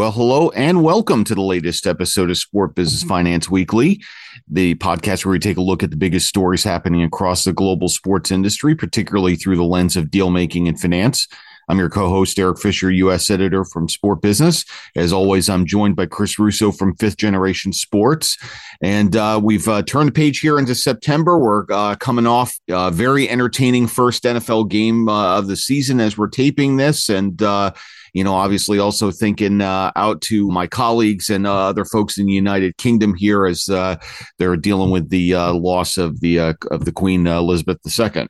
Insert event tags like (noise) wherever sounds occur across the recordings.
Well, hello and welcome to the latest episode of Sport Business Finance Weekly, the podcast where we take a look at the biggest stories happening across the global sports industry, particularly through the lens of deal making and finance. I'm your co-host Eric Fisher, U.S. editor from Sport Business. As always, I'm joined by Chris Russo from Fifth Generation Sports, and uh, we've uh, turned the page here into September. We're uh, coming off a very entertaining first NFL game uh, of the season as we're taping this, and uh, you know, obviously also thinking uh, out to my colleagues and uh, other folks in the United Kingdom here as uh, they're dealing with the uh, loss of the uh, of the Queen Elizabeth II.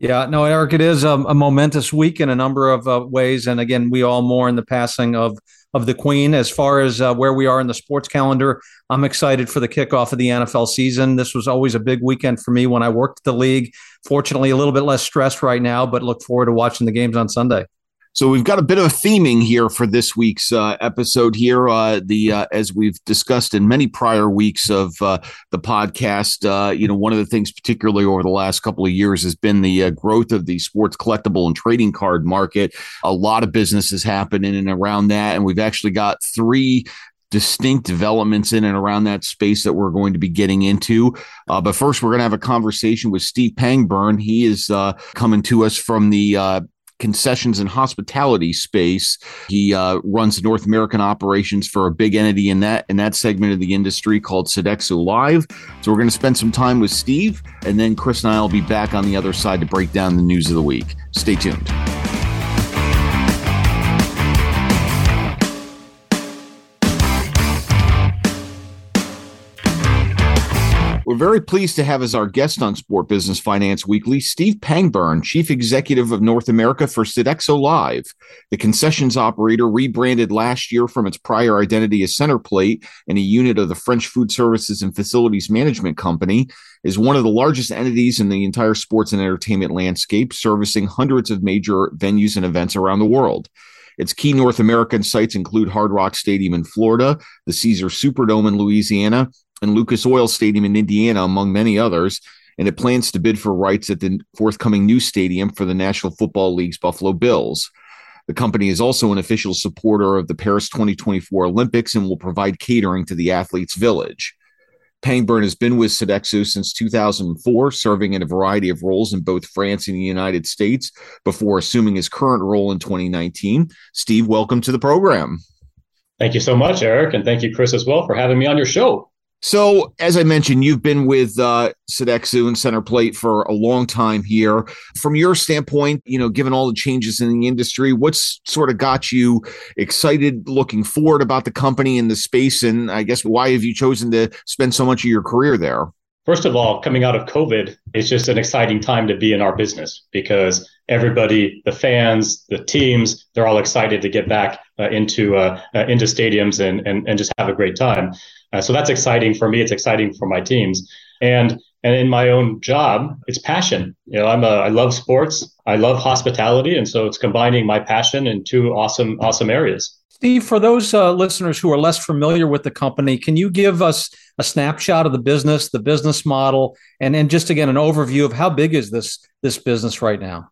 Yeah, no, Eric, it is a, a momentous week in a number of uh, ways, and again, we all mourn the passing of of the Queen. As far as where we are in the sports calendar, I'm excited for the kickoff of the NFL season. This was always a big weekend for me when I worked the league. Fortunately, a little bit less stressed right now, but look forward to watching the games on Sunday. So we've got a bit of a theming here for this week's uh, episode here. Uh, the uh, as we've discussed in many prior weeks of uh, the podcast, uh, you know, one of the things particularly over the last couple of years has been the uh, growth of the sports collectible and trading card market. A lot of businesses happen in and around that, and we've actually got three distinct developments in and around that space that we're going to be getting into. Uh, but first, we're going to have a conversation with Steve Pangburn. He is uh, coming to us from the uh, concessions and hospitality space. He uh, runs North American operations for a big entity in that in that segment of the industry called Sodexo Live. So we're going to spend some time with Steve, and then Chris and I will be back on the other side to break down the news of the week. Stay tuned. We're very pleased to have as our guest on Sport Business Finance Weekly Steve Pangburn, Chief Executive of North America for Sodexo Live. The concessions operator rebranded last year from its prior identity as Centerplate and a unit of the French Food Services and Facilities Management Company is one of the largest entities in the entire sports and entertainment landscape, servicing hundreds of major venues and events around the world. Its key North American sites include Hard Rock Stadium in Florida, the Caesar Superdome in Louisiana, and Lucas Oil Stadium in Indiana, among many others. And it plans to bid for rights at the forthcoming new stadium for the National Football League's Buffalo Bills. The company is also an official supporter of the Paris 2024 Olympics and will provide catering to the athletes' village. Pangburn has been with Sodexo since 2004, serving in a variety of roles in both France and the United States before assuming his current role in 2019. Steve, welcome to the program. Thank you so much, Eric, and thank you, Chris, as well, for having me on your show. So, as I mentioned, you've been with uh, Sodexo and Centerplate for a long time here. From your standpoint, you know, given all the changes in the industry, what's sort of got you excited, looking forward about the company and the space? And I guess why have you chosen to spend so much of your career there? First of all, coming out of COVID, it's just an exciting time to be in our business because everybody, the fans, the teams, they're all excited to get back into uh, uh, into stadiums and, and and just have a great time. Uh, so that's exciting for me. It's exciting for my teams. And and in my own job, it's passion. You know, I'm a I love sports. I love hospitality, and so it's combining my passion in two awesome awesome areas. Steve, for those uh, listeners who are less familiar with the company, can you give us a snapshot of the business, the business model, and and just again an overview of how big is this this business right now?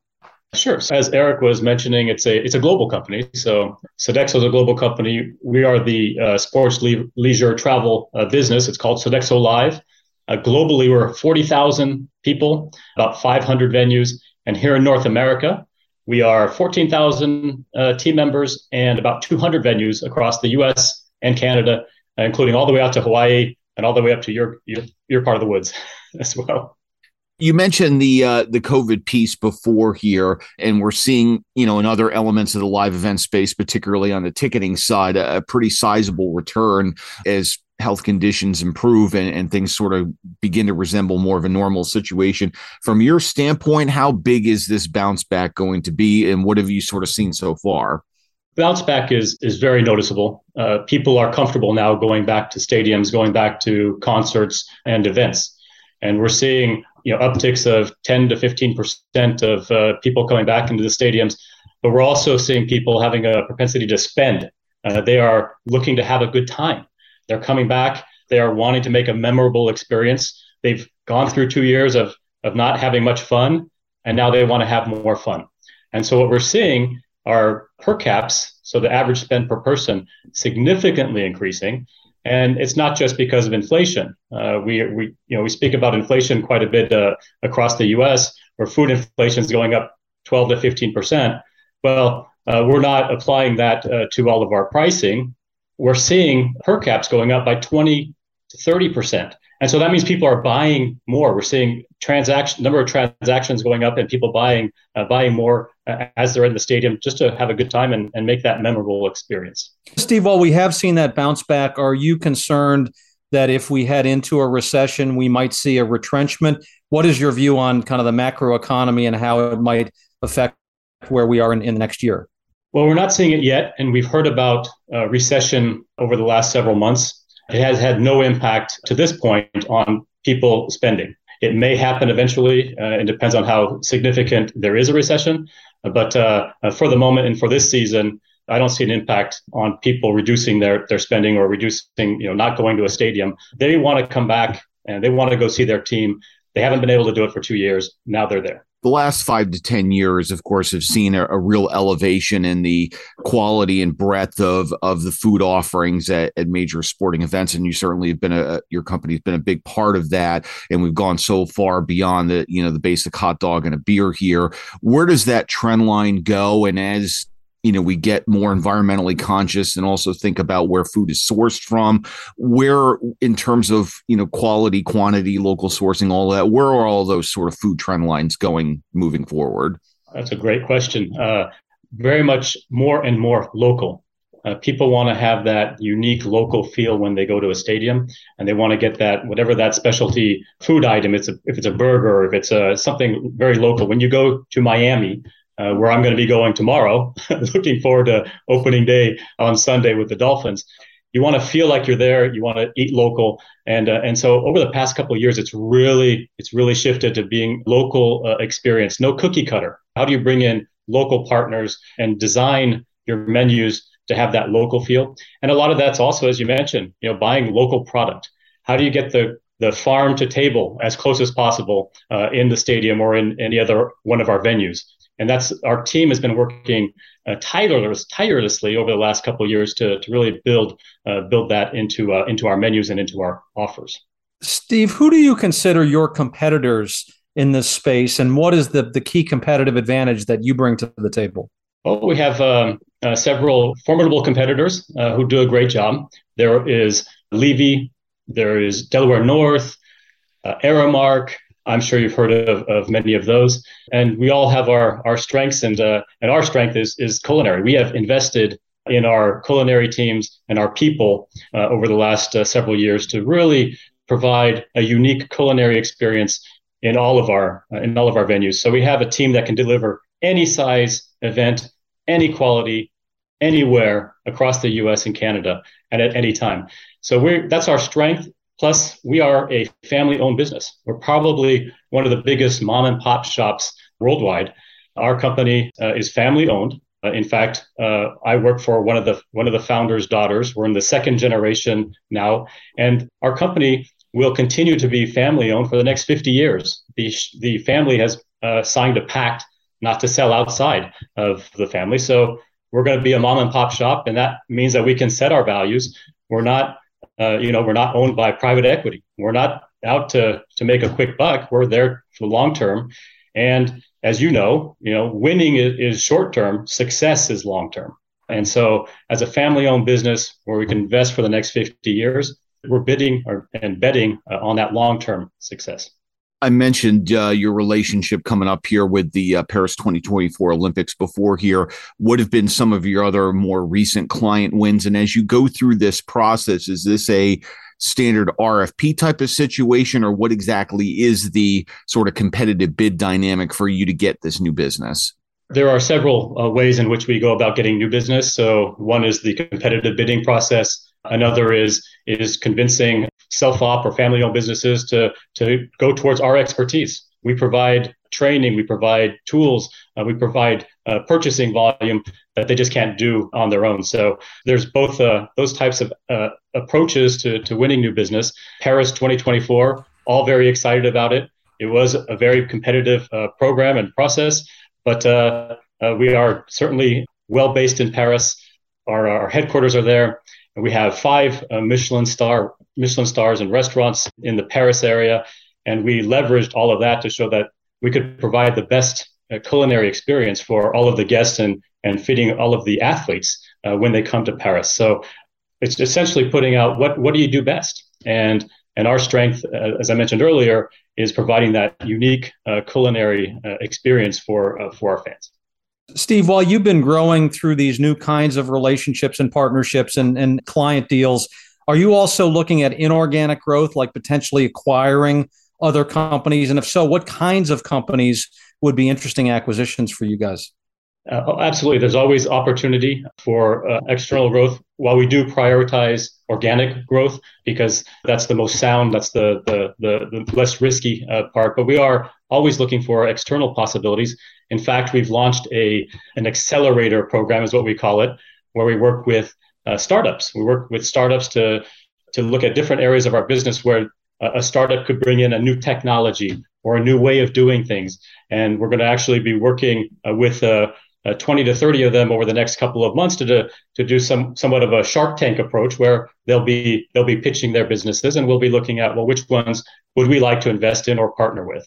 Sure. As Eric was mentioning, it's a it's a global company. So Sodexo is a global company. We are the uh, sports le- leisure travel uh, business. It's called Sodexo Live. Uh, globally, we're 40,000 people, about 500 venues, and here in North America, we are 14,000 uh, team members and about 200 venues across the U.S. and Canada, including all the way out to Hawaii and all the way up to your your, your part of the woods (laughs) as well. You mentioned the uh, the COVID piece before here, and we're seeing you know in other elements of the live event space, particularly on the ticketing side, a, a pretty sizable return as health conditions improve and, and things sort of begin to resemble more of a normal situation. From your standpoint, how big is this bounce back going to be, and what have you sort of seen so far? bounce back is is very noticeable. Uh, people are comfortable now going back to stadiums, going back to concerts and events, and we're seeing you know upticks of 10 to 15 percent of uh, people coming back into the stadiums. But we're also seeing people having a propensity to spend. Uh, they are looking to have a good time. They're coming back. They are wanting to make a memorable experience. They've gone through two years of of not having much fun and now they want to have more fun. And so what we're seeing are per caps So the average spend per person significantly increasing. And it's not just because of inflation. Uh, we, we, you know, we speak about inflation quite a bit uh, across the U.S., where food inflation is going up 12 to 15 percent. Well, uh, we're not applying that uh, to all of our pricing. We're seeing per caps going up by 20 to 30 percent. And so that means people are buying more. We're seeing transaction number of transactions going up and people buying uh, buying more uh, as they're in the stadium just to have a good time and, and make that memorable experience. Steve, while we have seen that bounce back, are you concerned that if we head into a recession, we might see a retrenchment? What is your view on kind of the macro economy and how it might affect where we are in, in the next year? Well, we're not seeing it yet, and we've heard about uh, recession over the last several months. It has had no impact to this point on people spending. It may happen eventually. Uh, it depends on how significant there is a recession. But uh, uh, for the moment and for this season, I don't see an impact on people reducing their, their spending or reducing, you know, not going to a stadium. They want to come back and they want to go see their team. They haven't been able to do it for two years. Now they're there the last five to 10 years, of course, have seen a, a, real elevation in the quality and breadth of, of the food offerings at, at major sporting events. And you certainly have been a, your company's been a big part of that. And we've gone so far beyond the, you know, the basic hot dog and a beer here. Where does that trend line go? And as you know we get more environmentally conscious and also think about where food is sourced from where in terms of you know quality quantity local sourcing all that where are all those sort of food trend lines going moving forward that's a great question uh, very much more and more local uh, people want to have that unique local feel when they go to a stadium, and they want to get that whatever that specialty food item. It's a, if it's a burger, if it's a, something very local. When you go to Miami, uh, where I'm going to be going tomorrow. (laughs) Looking forward to opening day on Sunday with the Dolphins. You want to feel like you're there. You want to eat local, and uh, and so over the past couple of years, it's really it's really shifted to being local uh, experience. No cookie cutter. How do you bring in local partners and design your menus to have that local feel? And a lot of that's also, as you mentioned, you know, buying local product. How do you get the the farm to table as close as possible uh, in the stadium or in any other one of our venues? And that's our team has been working uh, tireless, tirelessly over the last couple of years to, to really build uh, build that into uh, into our menus and into our offers. Steve, who do you consider your competitors in this space, and what is the the key competitive advantage that you bring to the table? Oh, we have um, uh, several formidable competitors uh, who do a great job. There is Levy, there is Delaware North, uh, Aramark, I'm sure you've heard of, of many of those. And we all have our, our strengths, and, uh, and our strength is, is culinary. We have invested in our culinary teams and our people uh, over the last uh, several years to really provide a unique culinary experience in all of our uh, in all of our venues. So we have a team that can deliver any size event, any quality, anywhere across the U.S. and Canada, and at any time. So we that's our strength, Plus, we are a family owned business. We're probably one of the biggest mom and pop shops worldwide. Our company uh, is family owned. Uh, in fact, uh, I work for one of the one of the founders' daughters. We're in the second generation now, and our company will continue to be family owned for the next 50 years. The the family has uh, signed a pact not to sell outside of the family, so we're going to be a mom and pop shop, and that means that we can set our values. We're not uh, you know, we're not owned by private equity. We're not out to to make a quick buck. We're there for the long term. And as you know, you know, winning is, is short term. Success is long term. And so, as a family-owned business where we can invest for the next 50 years, we're bidding or, and betting uh, on that long-term success. I mentioned uh, your relationship coming up here with the uh, Paris 2024 Olympics before here. What have been some of your other more recent client wins? And as you go through this process, is this a standard RFP type of situation, or what exactly is the sort of competitive bid dynamic for you to get this new business? There are several uh, ways in which we go about getting new business. So, one is the competitive bidding process. Another is is convincing self-op or family-owned businesses to to go towards our expertise. We provide training, we provide tools, uh, we provide uh, purchasing volume that they just can't do on their own. So there's both uh, those types of uh, approaches to to winning new business. Paris 2024, all very excited about it. It was a very competitive uh, program and process, but uh, we are certainly well based in Paris our, our headquarters are there. And we have five Michelin star Michelin stars and restaurants in the Paris area, and we leveraged all of that to show that we could provide the best uh, culinary experience for all of the guests and and fitting all of the athletes uh, when they come to Paris. So it's essentially putting out what what do you do best and and our strength, uh, as I mentioned earlier, is providing that unique uh, culinary uh, experience for for our fans. Steve, while you've been growing through these new kinds of relationships and partnerships and, and client deals, are you also looking at inorganic growth, like potentially acquiring other companies? And if so, what kinds of companies would be interesting acquisitions for you guys? Uh, oh, absolutely. There's always opportunity for uh, external growth. While we do prioritize organic growth because that's the most sound, that's the the the, the less risky uh, part. But we are always looking for external possibilities. In fact, we've launched a an accelerator program, is what we call it, where we work with uh, startups. We work with startups to to look at different areas of our business where a startup could bring in a new technology or a new way of doing things. And we're going to actually be working uh, with uh, uh, 20 to 30 of them over the next couple of months to do, to do some somewhat of a Shark Tank approach where they'll be they'll be pitching their businesses and we'll be looking at well which ones would we like to invest in or partner with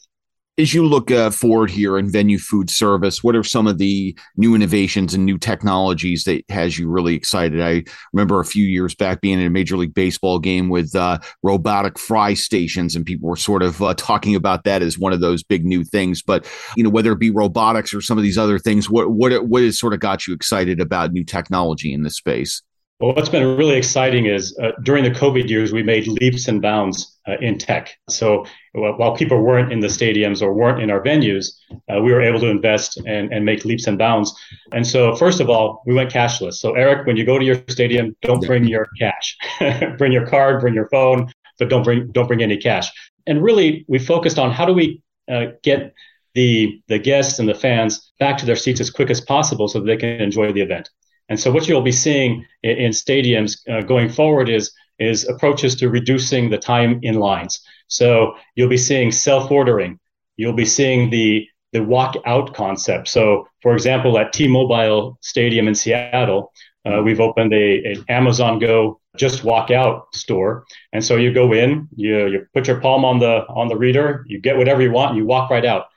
as you look uh, forward here in venue food service, what are some of the new innovations and new technologies that has you really excited? I remember a few years back being in a Major League Baseball game with uh, robotic fry stations, and people were sort of uh, talking about that as one of those big new things. But you know, whether it be robotics or some of these other things, what what what has sort of got you excited about new technology in this space? Well, what's been really exciting is uh, during the COVID years, we made leaps and bounds uh, in tech. So while people weren't in the stadiums or weren't in our venues, uh, we were able to invest and, and make leaps and bounds. And so, first of all, we went cashless. So, Eric, when you go to your stadium, don't bring your cash. (laughs) bring your card, bring your phone, but don't bring don't bring any cash. And really, we focused on how do we uh, get the the guests and the fans back to their seats as quick as possible so they can enjoy the event. And so what you'll be seeing in, in stadiums uh, going forward is is approaches to reducing the time in lines. So you'll be seeing self-ordering. You'll be seeing the the walk out concept. So, for example, at T-Mobile Stadium in Seattle, uh, we've opened a an Amazon Go just walk out store, and so you go in, you you put your palm on the on the reader, you get whatever you want, and you walk right out.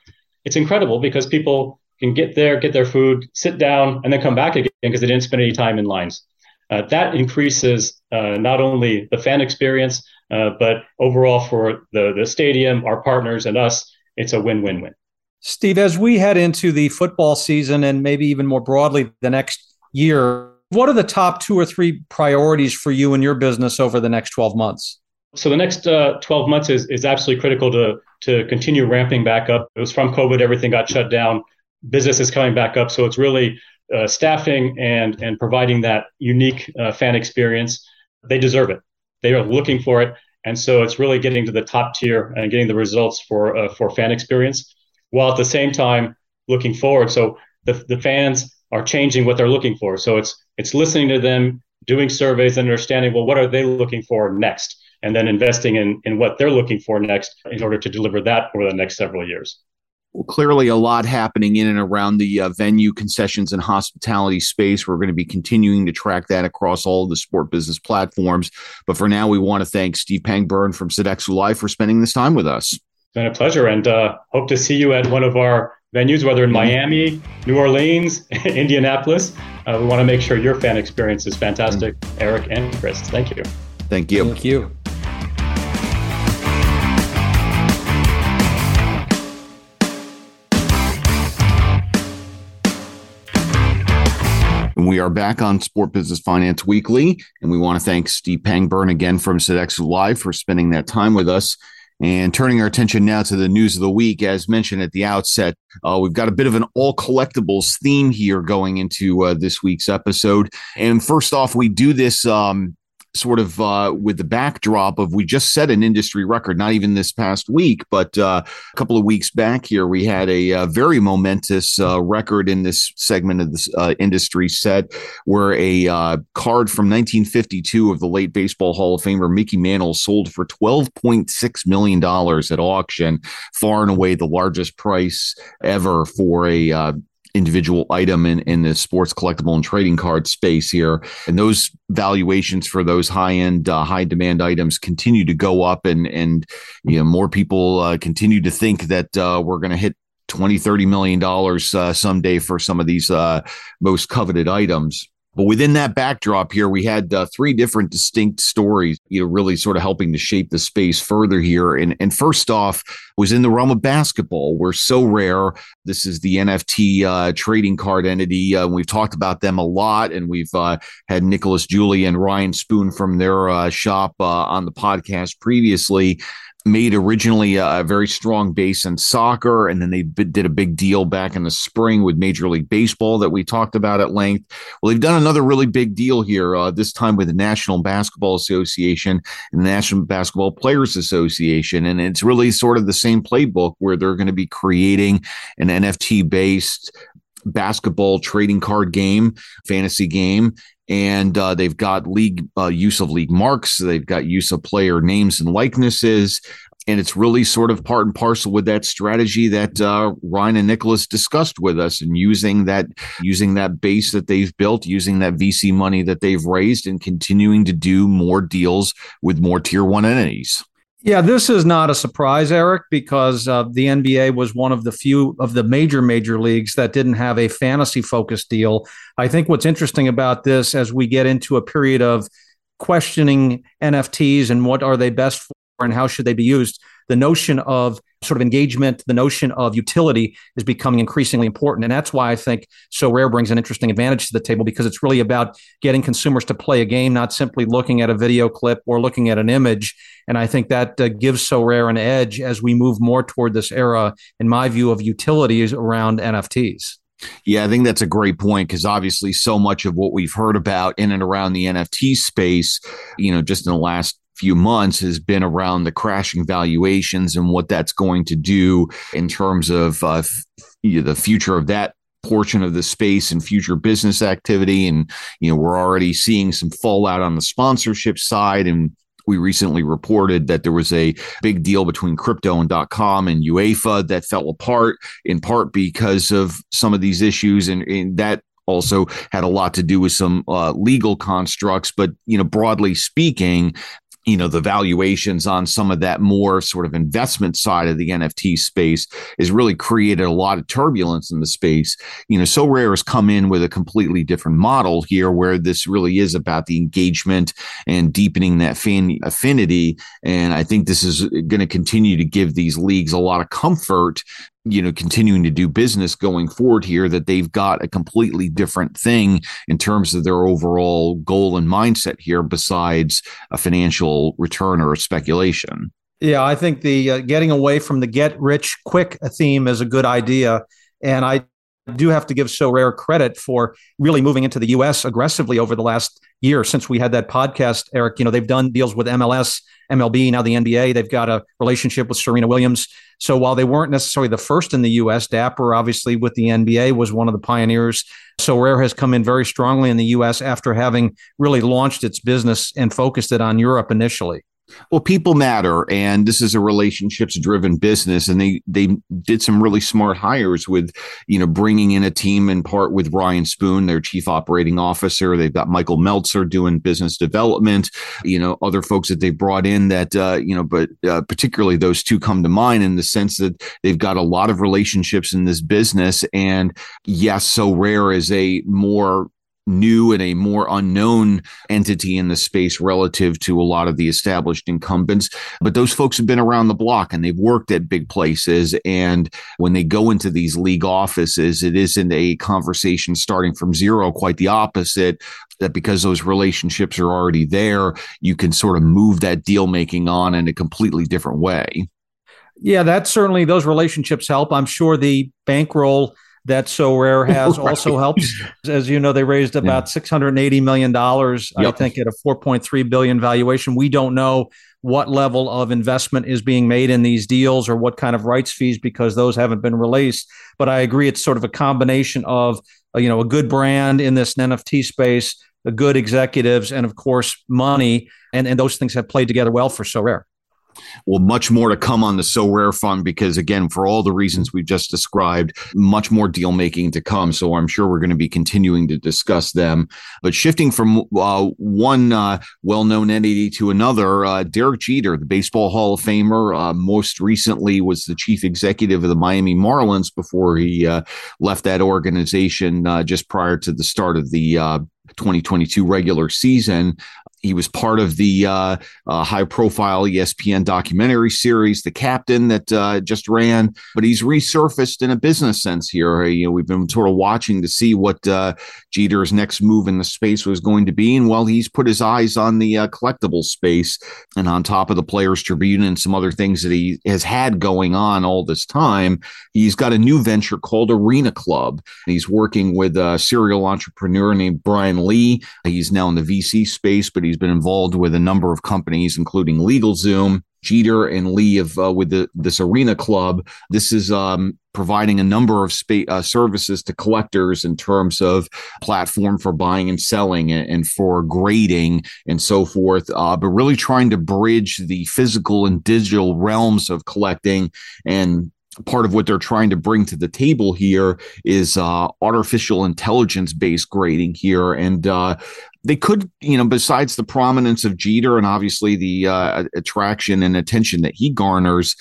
It's incredible because people can get there, get their food, sit down, and then come back again because they didn't spend any time in lines. Uh, that increases uh, not only the fan experience, uh, but overall for the, the stadium, our partners, and us, it's a win win win. Steve, as we head into the football season and maybe even more broadly the next year, what are the top two or three priorities for you and your business over the next 12 months? So the next uh, 12 months is, is absolutely critical to, to continue ramping back up. It was from COVID, everything got shut down business is coming back up. So it's really uh, staffing and and providing that unique uh, fan experience. They deserve it. They are looking for it, and so it's really getting to the top tier and getting the results for uh, for fan experience, while at the same time looking forward. So the the fans are changing what they're looking for. So it's it's listening to them, doing surveys, and understanding well what are they looking for next, and then investing in in what they're looking for next in order to deliver that over the next several years well, clearly a lot happening in and around the uh, venue concessions and hospitality space. We're going to be continuing to track that across all of the sport business platforms. But for now, we want to thank Steve Pangburn from Sodexo Live for spending this time with us. It's been a pleasure, and uh, hope to see you at one of our venues, whether in Miami, New Orleans, (laughs) Indianapolis. Uh, we want to make sure your fan experience is fantastic, mm-hmm. Eric and Chris. Thank you. Thank you. Thank you. And we are back on Sport Business Finance Weekly. And we want to thank Steve Pangburn again from Sodexo Live for spending that time with us. And turning our attention now to the news of the week, as mentioned at the outset, uh, we've got a bit of an all collectibles theme here going into uh, this week's episode. And first off, we do this um, sort of uh, with the backdrop of we just set an industry record, not even this past week, but uh, a couple of weeks back here, we had a, a uh, very momentous uh, record in this segment of this uh, industry set where a uh, card from 1952 of the late Baseball Hall of Famer Mickey Mantle sold for $12.6 million at auction, far and away the largest price ever for a individual item in, in the sports collectible and trading card space here. And those valuations for those high end, uh, high demand items continue to go up and, and, you know, more people uh, continue to think that uh, we're going to hit 20, 30 million dollars uh, someday for some of these uh, most coveted items. But within that backdrop here, we had uh, three different distinct stories, you know, really sort of helping to shape the space further here. And, and first off was in the realm of basketball, where Sorare. This is the NFT uh, trading card entity. Uh, we've talked about them a lot, and we've uh, had Nicolas Julia and Ryan Spoon from their uh, shop uh, on the podcast previously made originally a, very strong base in soccer, and then they did a big deal back in the spring with Major League Baseball that we talked about at length. Well, they've done another really big deal here, uh, this time with the National Basketball Association and the National Basketball Players Association. And it's really sort of the same playbook where they're going to be creating an NFT based basketball trading card game, fantasy game, and uh, they've got league uh, use of league marks. They've got use of player names and likenesses. And it's really sort of part and parcel with that strategy that uh, Ryan and Nicolas discussed with us, and using that using that base that they've built, using that VC money that they've raised, and continuing to do more deals with more tier one entities. Yeah, this is not a surprise, Eric, because uh, the NBA was one of the few of the major, major leagues that didn't have a fantasy focused deal. I think what's interesting about this as we get into a period of questioning NFTs and what are they best for and how should they be used, the notion of sort of engagement, the notion of utility is becoming increasingly important. And that's why I think Sorare brings an interesting advantage to the table because it's really about getting consumers to play a game, not simply looking at a video clip or looking at an image. And I think that uh, gives Sorare an edge as we move more toward this era, in my view, of utilities around NFTs. Yeah, I think that's a great point because obviously so much of what we've heard about in and around the NFT space, you know, just in the last few months has been around the crashing valuations and what that's going to do in terms of uh, f- the future of that portion of the space and future business activity. And you know we're already seeing some fallout on the sponsorship side. And we recently reported that there was a big deal between crypto and dot .com and UEFA that fell apart in part because of some of these issues. And, and that also had a lot to do with some uh, legal constructs. But you know broadly speaking you know the valuations on some of that more sort of investment side of the NFT space has really created a lot of turbulence in the space. You know, Sorare has come in with a completely different model here, where this really is about the engagement and deepening that fan affinity. And I think this is going to continue to give these leagues a lot of comfort you know continuing to do business going forward here that they've got a completely different thing in terms of their overall goal and mindset here besides a financial return or a speculation. Yeah i think the uh, getting away from the get rich quick theme is a good idea. And i do have to give Sorare credit for really moving into the us aggressively over the last year since we had that podcast eric you know they've done deals with mls mlb now the nba they've got a relationship with serena williams so while they weren't necessarily the first in the U.S., Dapper, obviously with the NBA, was one of the pioneers. Sorare has come in very strongly in the U.S. after having really launched its business and focused it on Europe initially. Well, people matter, and this is a relationships-driven business, and they they did some really smart hires with, you know, bringing in a team in part with Ryan Spoon, their chief operating officer. They've got Michael Meltzer doing business development. You know, other folks that they brought in that, uh, you know, but uh, particularly those two come to mind in the sense that they've got a lot of relationships in this business, and yes, Sorare is a more new and a more unknown entity in the space relative to a lot of the established incumbents. But those folks have been around the block and they've worked at big places. And when they go into these league offices, it isn't a conversation starting from zero, quite the opposite. That because those relationships are already there, you can sort of move that deal making on in a completely different way. Yeah, that certainly those relationships help. I'm sure the bankroll that Sorare (laughs) has right. also helps. As you know, they raised about yeah. $680 million, yep. I think, at a 4.3 billion valuation. We don't know what level of investment is being made in these deals or what kind of rights fees because those haven't been released. But I agree, it's sort of a combination of uh, you know a good brand in this NFT space, the good executives, and of course money, and and those things have played together well for Sorare. Well, much more to come on the Sorare Fund because, again, for all the reasons we've just described, much more deal making to come. So I'm sure we're going to be continuing to discuss them. But shifting from uh, one uh, well known entity to another, uh, Derek Jeter, the Baseball Hall of Famer, uh, most recently was the chief executive of the Miami Marlins before he uh, left that organization uh, just prior to the start of the 2022 regular season. He was part of the uh, uh, high profile ESPN documentary series, The Captain, that uh, just ran. But he's resurfaced in a business sense here. You know, we've been sort of watching to see what uh, Jeter's next move in the space was going to be. And while he's put his eyes on the uh, collectible space and on top of the Players Tribune and some other things that he has had going on all this time, he's got a new venture called Arena Club. He's working with a serial entrepreneur named Brian Lee. He's now in the VC space, but he's He's been involved with a number of companies, including LegalZoom, Jeter and Lee of uh, with the, this Arena Club. This is um, providing a number of spa- uh, services to collectors in terms of platform for buying and selling and, and for grading and so forth. Uh, but really trying to bridge the physical and digital realms of collecting and part of what they're trying to bring to the table here is uh, artificial intelligence based grading here and uh, they could, you know, besides the prominence of Jeter and obviously the uh, attraction and attention that he garners,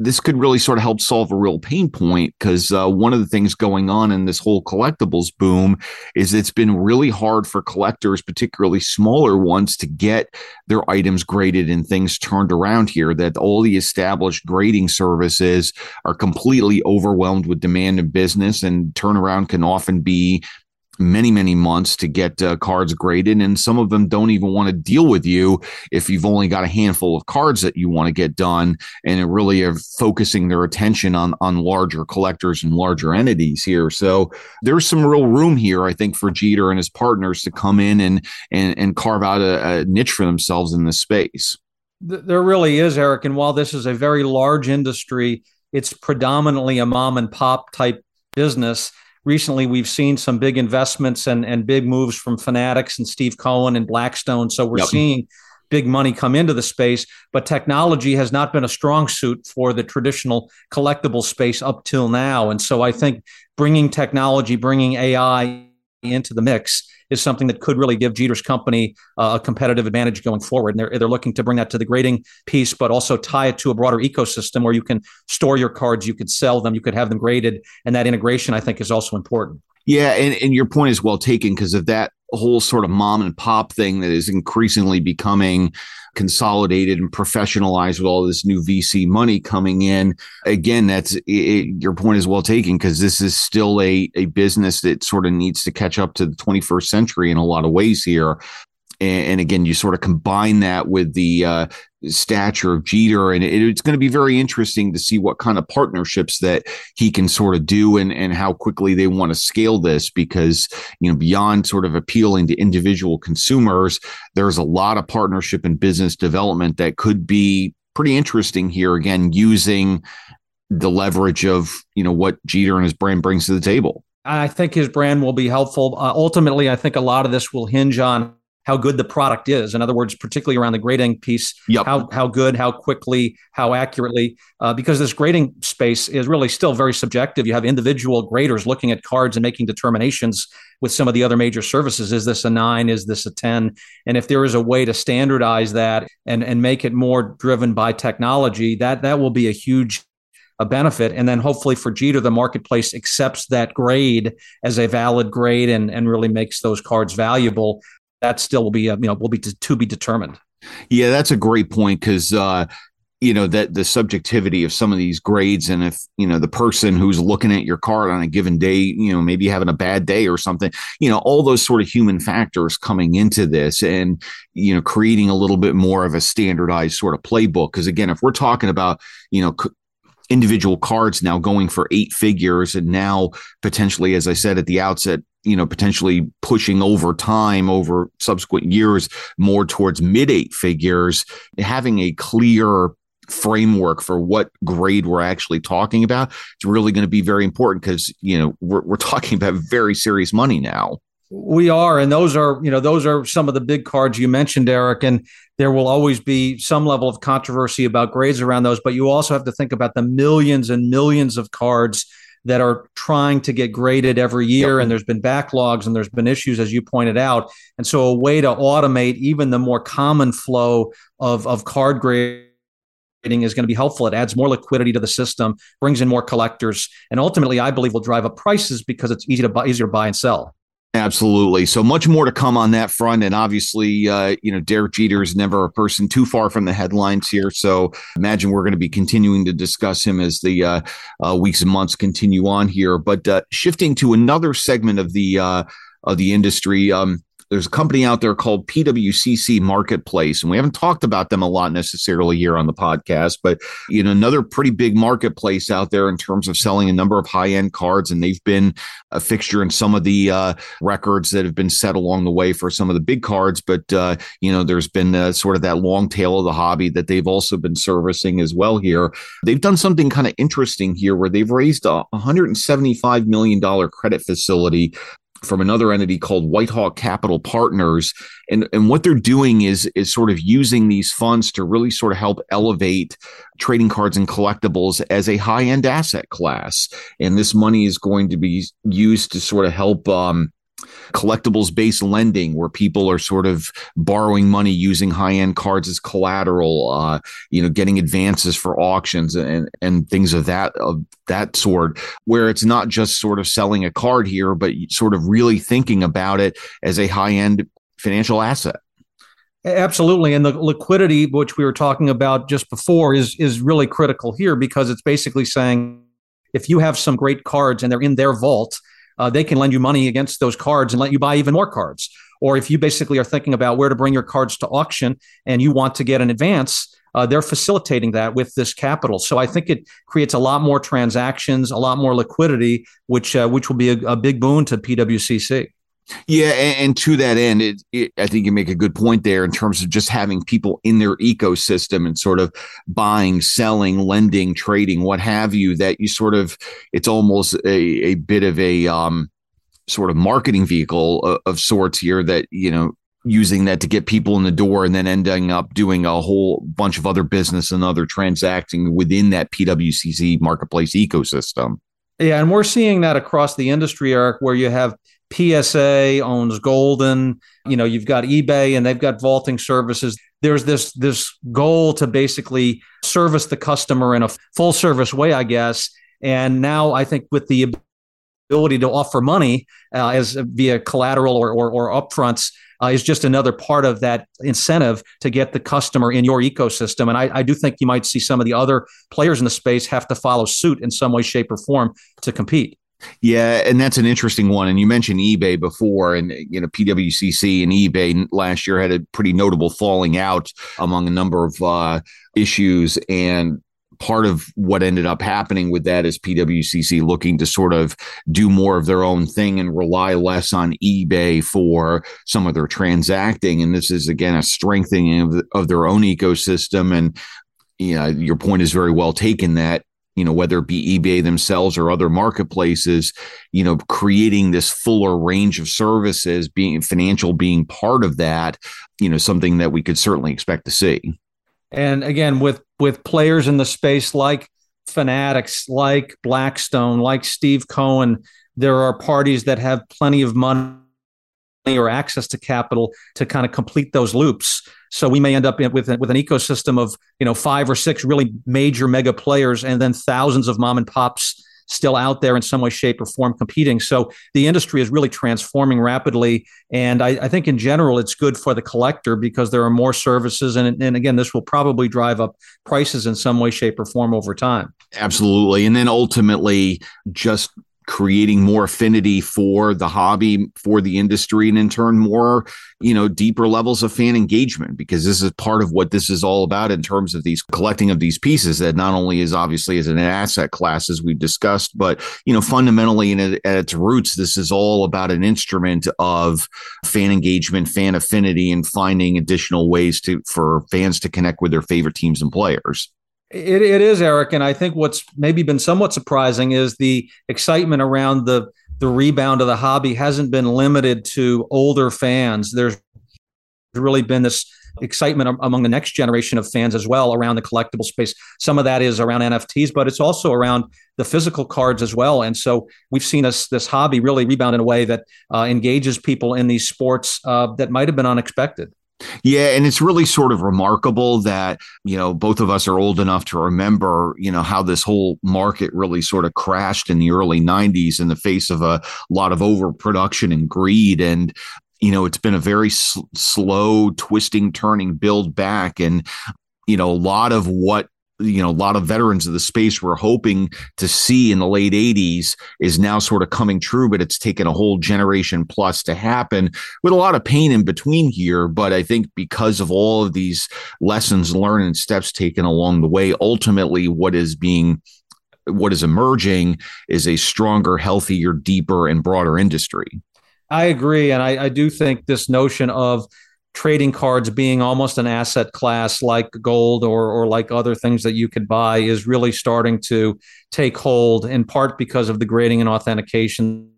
this could really sort of help solve a real pain point because uh, one of the things going on in this whole collectibles boom is it's been really hard for collectors, particularly smaller ones, to get their items graded and things turned around here. That all the established grading services are completely overwhelmed with demand and business, and turnaround can often be many many months to get uh, cards graded and some of them don't even want to deal with you if you've only got a handful of cards that you want to get done and really are focusing their attention on on larger collectors and larger entities here. So there's some real room here i think for jeter and his partners to come in and and, and carve out a, a niche for themselves in this space. There really is eric and while this is a very large industry it's predominantly a mom and pop type business recently we've seen some big investments and, and big moves from Fanatics and Steve Cohen and Blackstone. So we're yep. seeing big money come into the space, but technology has not been a strong suit for the traditional collectible space up till now. And so I think bringing technology, bringing AI into the mix is something that could really give Jeter's company uh, a competitive advantage going forward. And they're, they're looking to bring that to the grading piece, but also tie it to a broader ecosystem where you can store your cards, you could sell them, you could have them graded. And that integration, I think, is also important. Yeah. And, and your point is well taken because of that whole sort of mom and pop thing that is increasingly becoming consolidated and professionalized with all this new VC money coming in. Again, that's it, your point is well taken because this is still a, a business that sort of needs to catch up to the 21st century in a lot of ways here and, again, you sort of combine that with the uh, stature of Jeter, and it, it's going to be very interesting to see what kind of partnerships that he can sort of do and and how quickly they want to scale this. Because you know, beyond sort of appealing to individual consumers, there's a lot of partnership and business development that could be pretty interesting here. Again, using the leverage of you know what Jeter and his brand brings to the table. I think his brand will be helpful. Uh, ultimately, I think a lot of this will hinge on how good the product is. In other words, particularly around the grading piece, yep. how how good, how quickly, how accurately, uh, because this grading space is really still very subjective. You have individual graders looking at cards and making determinations with some of the other major services. Is this a nine? Is this a ten? And if there is a way to standardize that and and make it more driven by technology, that that will be a huge a benefit. And then hopefully for Jeter, the marketplace accepts that grade as a valid grade and, and really makes those cards valuable that still will be uh, you know will be to, to be determined. Yeah, that's a great point because uh, you know that the subjectivity of some of these grades, and if you know the person who's looking at your card on a given day, you know maybe having a bad day or something, you know all those sort of human factors coming into this, and you know creating a little bit more of a standardized sort of playbook. Because again, if we're talking about you know individual cards now going for eight figures and now potentially as i said at the outset you know, potentially pushing over time over subsequent years more towards mid eight figures, having a clear framework for what grade we're actually talking about it's really going to be very important because you know we're, we're talking about very serious money now We are, and those are you know those are some of the big cards you mentioned, Eric, and there will always be some level of controversy about grades around those. But you also have to think about the millions and millions of cards that are trying to get graded every year, yep. and there's been backlogs and there's been issues, as you pointed out. And so, a way to automate even the more common flow of of card grading is going to be helpful. It adds more liquidity to the system, brings in more collectors, and ultimately, I believe, will drive up prices because it's easy to buy, easier to buy and sell. Absolutely. So much more to come on that front. And obviously, uh, you know, Derek Jeter is never a person too far from the headlines here. So imagine we're going to be continuing to discuss him as the uh, uh, weeks and months continue on here. But uh, shifting to another segment of the uh, of the industry, um, there's a company out there called PWCC Marketplace, and we haven't talked about them a lot necessarily here on the podcast, but you know, another pretty big marketplace out there in terms of selling a number of high end cards, and they've been a fixture in some of the uh, records that have been set along the way for some of the big cards. But uh, you know, there's been uh, sort of that long tail of the hobby that they've also been servicing as well. Here, they've done something kind of interesting here, where they've raised a 175 million dollar credit facility from another entity called Whitehawk Capital Partners. And, and what they're doing is, is sort of using these funds to really sort of help elevate trading cards and collectibles as a high end asset class. And this money is going to be used to sort of help um, collectibles based lending where people are sort of borrowing money using high end cards as collateral, uh, you know, getting advances for auctions and, and things of that, of that sort, where it's not just sort of selling a card here, but sort of really thinking about it as a high end financial asset. Absolutely, and the liquidity, which we were talking about just before, is is really critical here because it's basically saying if you have some great cards and they're in their vault, uh, they can lend you money against those cards and let you buy even more cards. Or if you basically are thinking about where to bring your cards to auction and you want to get an advance, uh, they're facilitating that with this capital. So I think it creates a lot more transactions, a lot more liquidity, which uh, which will be a, a big boon to PWCC. Yeah, and, and to that end, it, it, I think you make a good point there in terms of just having people in their ecosystem and sort of buying, selling, lending, trading, what have you. That you sort of, it's almost a, a bit of a um, sort of marketing vehicle of, of sorts here. That you know, using that to get people in the door and then ending up doing a whole bunch of other business and other transacting within that PWCC marketplace ecosystem. Yeah, and we're seeing that across the industry, Eric, where you have PSA owns Goldin. You know, you've got eBay and they've got vaulting services. There's this this goal to basically service the customer in a full service way, I guess. And now I think with the ability to offer money uh, as via collateral or or, or upfronts uh, is just another part of that incentive to get the customer in your ecosystem. And I, I do think you might see some of the other players in the space have to follow suit in some way, shape, or form to compete. Yeah, and that's an interesting one. And you mentioned eBay before, and you know PWCC and eBay last year had a pretty notable falling out among a number of uh, issues. And part of what ended up happening with that is PWCC looking to sort of do more of their own thing and rely less on eBay for some of their transacting. And this is again a strengthening of, of their own ecosystem. And you know, your point is very well taken that you know, whether it be eBay themselves or other marketplaces, you know, creating this fuller range of services, being financial being part of that, you know, something that we could certainly expect to see. And again, with with players in the space like Fanatics, like Blackstone, like Steve Cohen, there are parties that have plenty of money or access to capital to kind of complete those loops. So we may end up with with an ecosystem of you know five or six really major mega players, and then thousands of mom and pops still out there in some way, shape, or form competing. So the industry is really transforming rapidly, and I, I think in general it's good for the collector because there are more services, and and again this will probably drive up prices in some way, shape, or form over time. Absolutely, and then ultimately just creating more affinity for the hobby for the industry and in turn more you know deeper levels of fan engagement because this is part of what this is all about in terms of these collecting of these pieces that not only is obviously as an asset class as we've discussed but you know fundamentally in at its roots this is all about an instrument of fan engagement fan affinity and finding additional ways to for fans to connect with their favorite teams and players it, it is, Eric. And I think what's maybe been somewhat surprising is the excitement around the the rebound of the hobby hasn't been limited to older fans. There's really been this excitement among the next generation of fans as well around the collectible space. Some of that is around NFTs, but it's also around the physical cards as well. And so we've seen this this hobby really rebound in a way that uh, engages people in these sports uh, that might have been unexpected. Yeah, and it's really sort of remarkable that, you know, both of us are old enough to remember, you know, how this whole market really sort of crashed in the early 90s in the face of a lot of overproduction and greed. And you know, it's been a very sl- slow, twisting, turning build back. And, you know, a lot of what you know a lot of veterans of the space were hoping to see in the late 80s is now sort of coming true but it's taken a whole generation plus to happen with a lot of pain in between here. But i think because of all of these lessons learned and steps taken along the way ultimately what is being what is emerging is a stronger healthier deeper and broader industry. I agree, and I, I do think this notion of trading cards being almost an asset class like gold or or like other things that you could buy is really starting to take hold in part because of the grading and authentication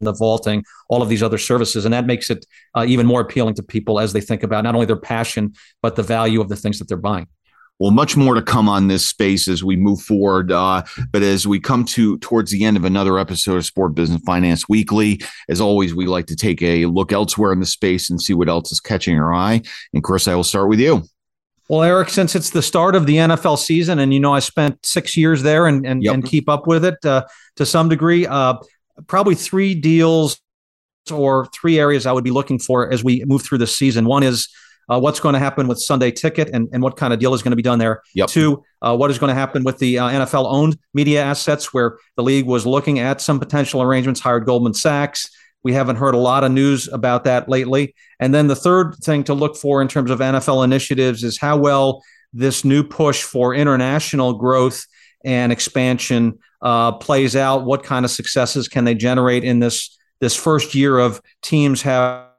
the vaulting all of these other services. And that makes it uh, even more appealing to people as they think about not only their passion but the value of the things that they're buying well, much more to come on this space as we move forward. Uh, but as we come to towards the end of another episode of Sport Business Finance Weekly, as always, we like to take a look elsewhere in the space and see what else is catching our eye. And Chris, I will start with you. Well, Eric, since it's the start of the NFL season, and you know I spent six years there and and, yep. and keep up with it uh, to some degree, uh, probably three deals or three areas I would be looking for as we move through the season. One is uh, what's going to happen with Sunday Ticket and, and what kind of deal is going to be done there. Yep. Two, uh, what is going to happen with the uh, NFL owned media assets, where the league was looking at some potential arrangements, hired Goldman Sachs. We haven't heard a lot of news about that lately. And then the third thing to look for in terms of NFL initiatives is how well this new push for international growth and expansion uh, plays out. What kind of successes can they generate in this this first year of teams have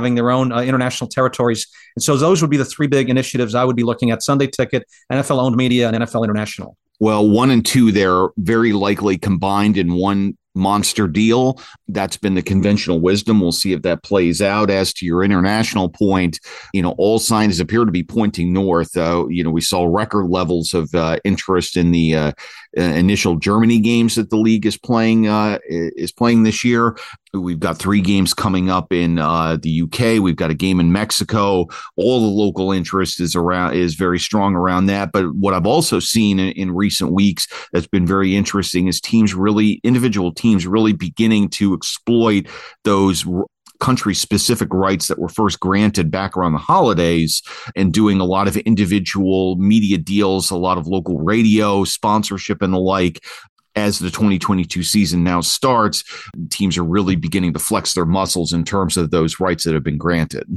having their own uh, international territories. And so those would be the three big initiatives I would be looking at Sunday Ticket, NFL owned media, and NFL International. Well, one and two, they're very likely combined in one monster deal. That's been the conventional wisdom. We'll see if that plays out. As to your international point, you know, all signs appear to be pointing north. Uh, you know, we saw record levels of uh, interest in the uh, uh initial Germany games that the league is playing uh, is playing this year. We've got three games coming up in uh, the UK. We've got a game in Mexico. All the local interest is around is very strong around that. But what I've also seen in, in recent weeks that's been very interesting is teams really individual teams really beginning to exploit those country specific rights that were first granted back around the holidays and doing a lot of individual media deals, a lot of local radio sponsorship and the like. As the 2022 season now starts, teams are really beginning to flex their muscles in terms of those rights that have been granted.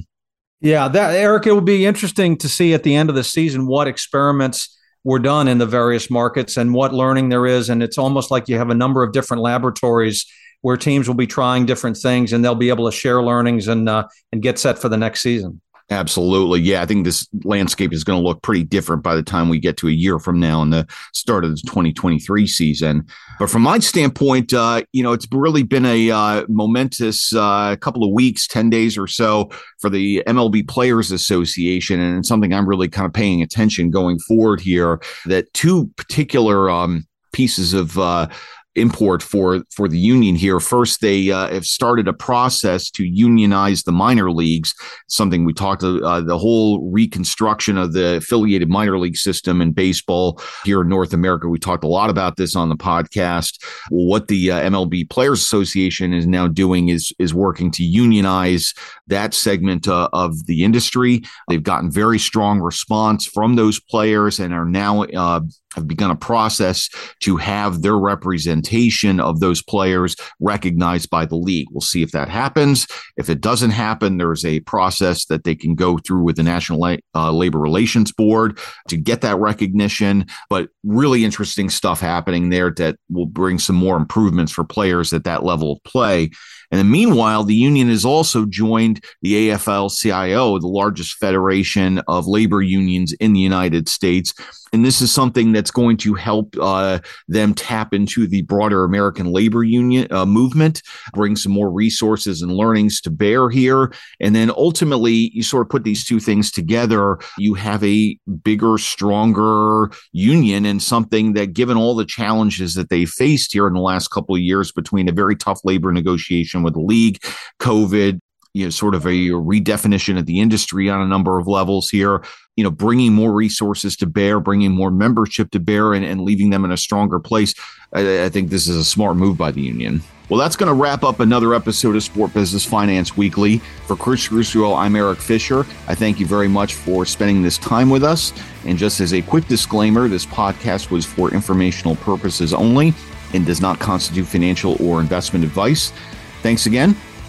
Yeah, that Eric, it will be interesting to see at the end of the season what experiments were done in the various markets and what learning there is. And it's almost like you have a number of different laboratories where teams will be trying different things and they'll be able to share learnings and uh, and get set for the next season. Absolutely. Yeah, I think this landscape is going to look pretty different by the time we get to a year from now and the start of the 2023 season. But from my standpoint, uh, you know, it's really been a uh, momentous uh, couple of weeks, 10 days or so for the MLB Players Association. And something I'm really kind of paying attention going forward here that two particular um, pieces of uh, import for for the union here. First, they uh, have started a process to unionize the minor leagues. Something we talked uh, the whole reconstruction of the affiliated minor league system in baseball here in North America. We talked a lot about this on the podcast. What the uh, MLB Players Association is now doing is is working to unionize that segment uh, of the industry. They've gotten very strong response from those players and are now uh, have begun a process to have their representation of those players recognized by the league. We'll see if that happens. If it doesn't happen, there's a process that they can go through with the National uh, Labor Relations Board to get that recognition. But really interesting stuff happening there that will bring some more improvements for players at that level of play. And then meanwhile, the union has also joined the AFL CIO, the largest federation of labor unions in the United States. And this is something that that's going to help uh, them tap into the broader American labor union uh, movement, bring some more resources and learnings to bear here. And then ultimately, you sort of put these two things together, you have a bigger, stronger union and something that, given all the challenges that they faced here in the last couple of years between a very tough labor negotiation with the league, COVID, you know, sort of a redefinition of the industry on a number of levels here, you know, bringing more resources to bear, bringing more membership to bear, and, and leaving them in a stronger place. I, I think this is a smart move by the union. Well, that's going to wrap up another episode of Sport Business Finance Weekly. For Chris Russo, I'm Eric Fisher. I thank you very much for spending this time with us. And just as a quick disclaimer, this podcast was for informational purposes only and does not constitute financial or investment advice. Thanks again,